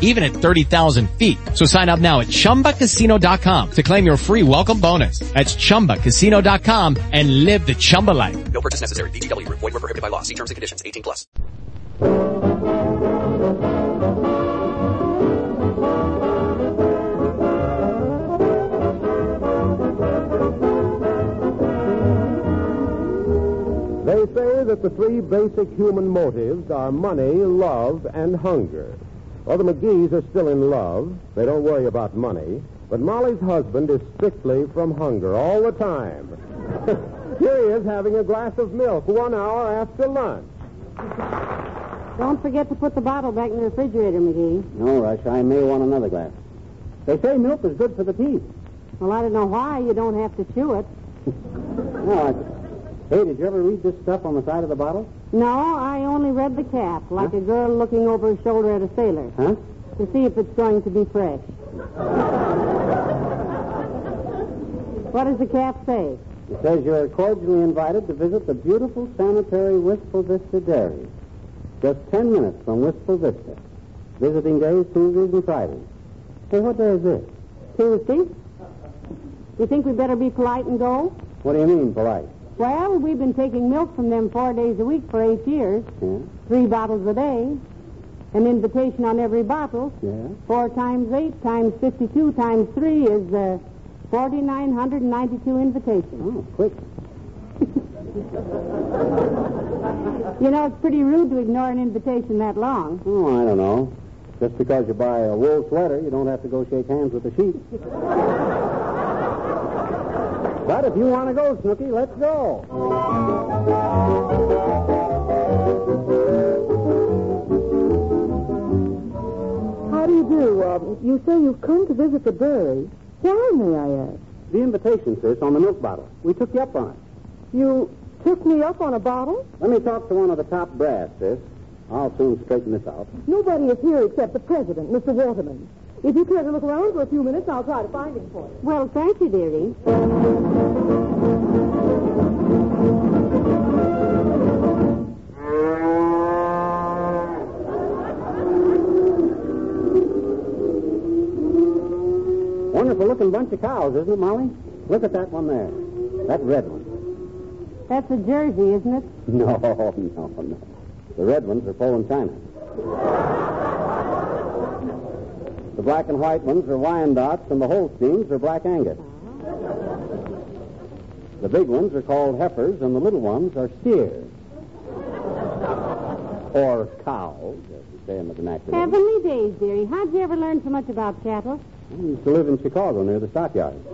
even at 30,000 feet. So sign up now at ChumbaCasino.com to claim your free welcome bonus. That's ChumbaCasino.com and live the Chumba life. No purchase necessary. VGW Group. Void were prohibited by law. See terms and conditions. 18 plus. They say that the three basic human motives are money, love, and hunger. Well, the McGees are still in love. They don't worry about money. But Molly's husband is strictly from hunger all the time. Here he is having a glass of milk one hour after lunch. Don't forget to put the bottle back in the refrigerator, McGee. No, Rush. I may want another glass. They say milk is good for the teeth. Well, I don't know why you don't have to chew it. No, I... Hey, did you ever read this stuff on the side of the bottle? No, I only read the cap, like a girl looking over her shoulder at a sailor, Huh? to see if it's going to be fresh. what does the cap say? It says you're cordially invited to visit the beautiful sanitary Wistful Vista Dairy. Just ten minutes from Wistful Vista. Visiting days Tuesdays and Fridays. Hey, what day is this? Tuesday? You think we better be polite and go? What do you mean, polite? Well, we've been taking milk from them four days a week for eight years. Yeah? Three bottles a day. An invitation on every bottle. Yeah? Four times eight times 52 times three is uh, 4,992 invitations. Oh, quick. You know, it's pretty rude to ignore an invitation that long. Oh, I don't know. Just because you buy a wool sweater, you don't have to go shake hands with the sheep. but if you want to go, Snooky, let's go. How do you do? Um, you say you've come to visit the dairy. Why, may I ask? The invitation, sis, on the milk bottle. We took you up on it. You took me up on a bottle? Let me talk to one of the top brass, sis. I'll soon straighten this out. Nobody is here except the president, Mr. Waterman. If you care to look around for a few minutes, I'll try to find him for you. Well, thank you, dearie. Looking bunch of cows, isn't it, Molly? Look at that one there. That red one. That's a Jersey, isn't it? No, no, no. The red ones are Poland China. The black and white ones are Wyandottes, and the Holsteins are Black Angus. The big ones are called heifers, and the little ones are steers. Or cows, as we say in the vernacular. Heavenly days, dearie. How'd you ever learn so much about cattle? I used to live in Chicago near the stockyards.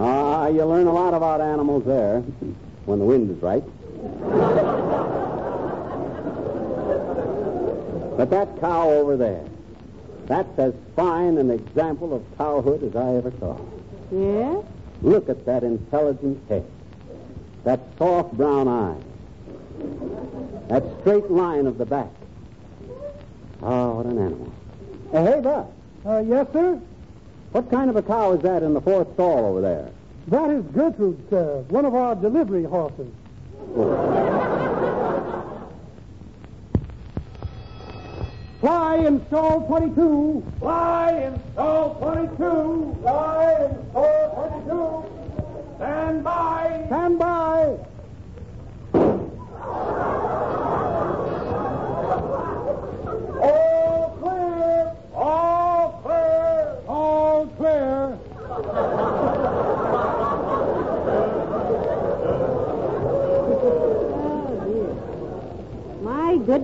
Ah, you learn a lot about animals there when the wind is right. but that cow over there, that's as fine an example of cowhood as I ever saw. Yes? Look at that intelligent head, that soft brown eye, that straight line of the back. Oh, what an animal. Uh, hey, Buck. Uh, yes, sir? What kind of a cow is that in the fourth stall over there? That is Gertrude, sir. One of our delivery horses. Fly in stall 22. Fly in stall 22. Fly in stall 22. Stand by. Stand by. All clear. All clear. All clear. Oh,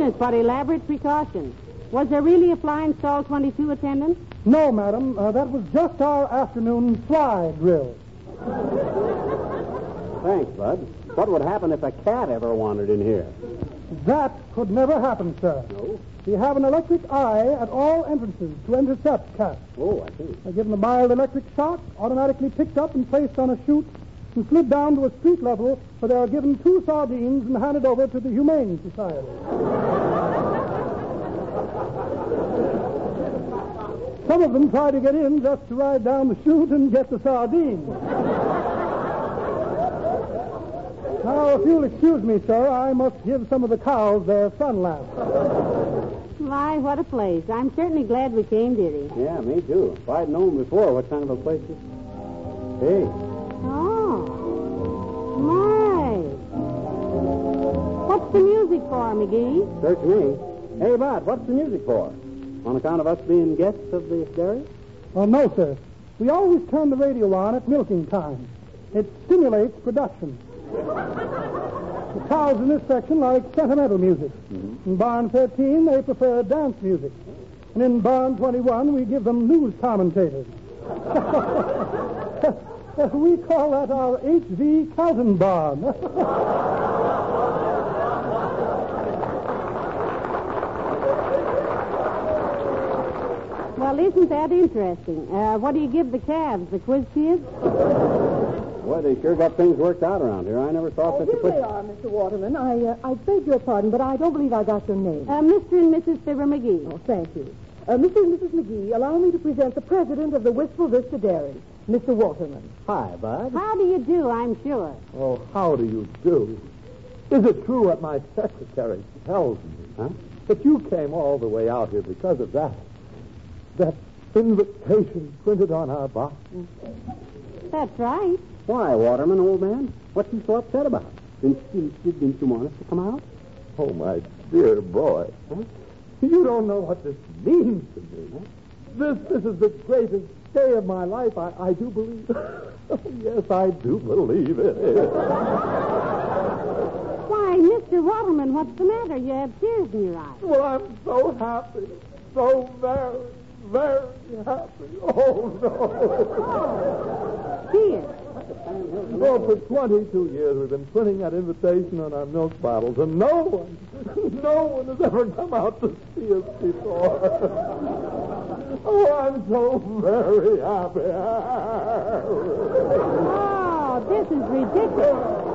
goodness, what elaborate precautions. Was there really a flying stall 22 attendant? No, madam. Uh, that was just our afternoon fly drill. Thanks, Bud. What would happen if a cat ever wandered in here? That could never happen, sir. No. We have an electric eye at all entrances to intercept cats. Oh, I see. They're given a mild electric shock, automatically picked up and placed on a chute, and slid down to a street level where they are given two sardines and handed over to the Humane Society. Some of them try to get in just to ride down the chute and get the sardines. now, if you'll excuse me, sir, I must give some of the cows their sun lamp. My, what a place. I'm certainly glad we came, dearie. Yeah, me too. If I'd known before what kind of a place this Hey, Oh. My. What's the music for, McGee? search me. Hey, Bud, what's the music for? On account of us being guests of the dairy? Well, no, sir. We always turn the radio on at milking time. It stimulates production. The cows in this section like sentimental music. Mm-hmm. In barn 13, they prefer dance music. And in barn 21, we give them news commentators. we call that our H.V. Kaltenborn. Well, isn't that interesting? Uh, what do you give the calves, the quiz kids? Boy, they sure got things worked out around here. I never thought Oh, such a here place. they are, Mr. Waterman. I, uh, I beg your pardon, but I don't believe I got your name. Uh, Mr. and Mrs. Fibber McGee. Oh, thank you. Uh, Mr. and Mrs. McGee, allow me to present the president of the Wistful Vista Dairy, Mr. Waterman. Hi, Bud. How do you do, I'm sure. Oh, how do you do? Is it true what my secretary tells me? Huh? That you came all the way out here because of that? That invitation printed on our box? That's right. Why, Waterman, old man? What you so upset about? Didn't you, didn't you want us to come out? Oh, my dear boy. You don't know what this means to me. This, this is the greatest day of my life. I, I do believe. yes, I do believe it. Why, Mr. Waterman, what's the matter? You have tears in your eyes. Well, I'm so happy. So very, very happy. Oh, no. Tears. Well, for 22 years we've been printing that invitation on our milk bottles, and no one, no one has ever come out to see us before. oh, I'm so very happy. Oh, this is ridiculous.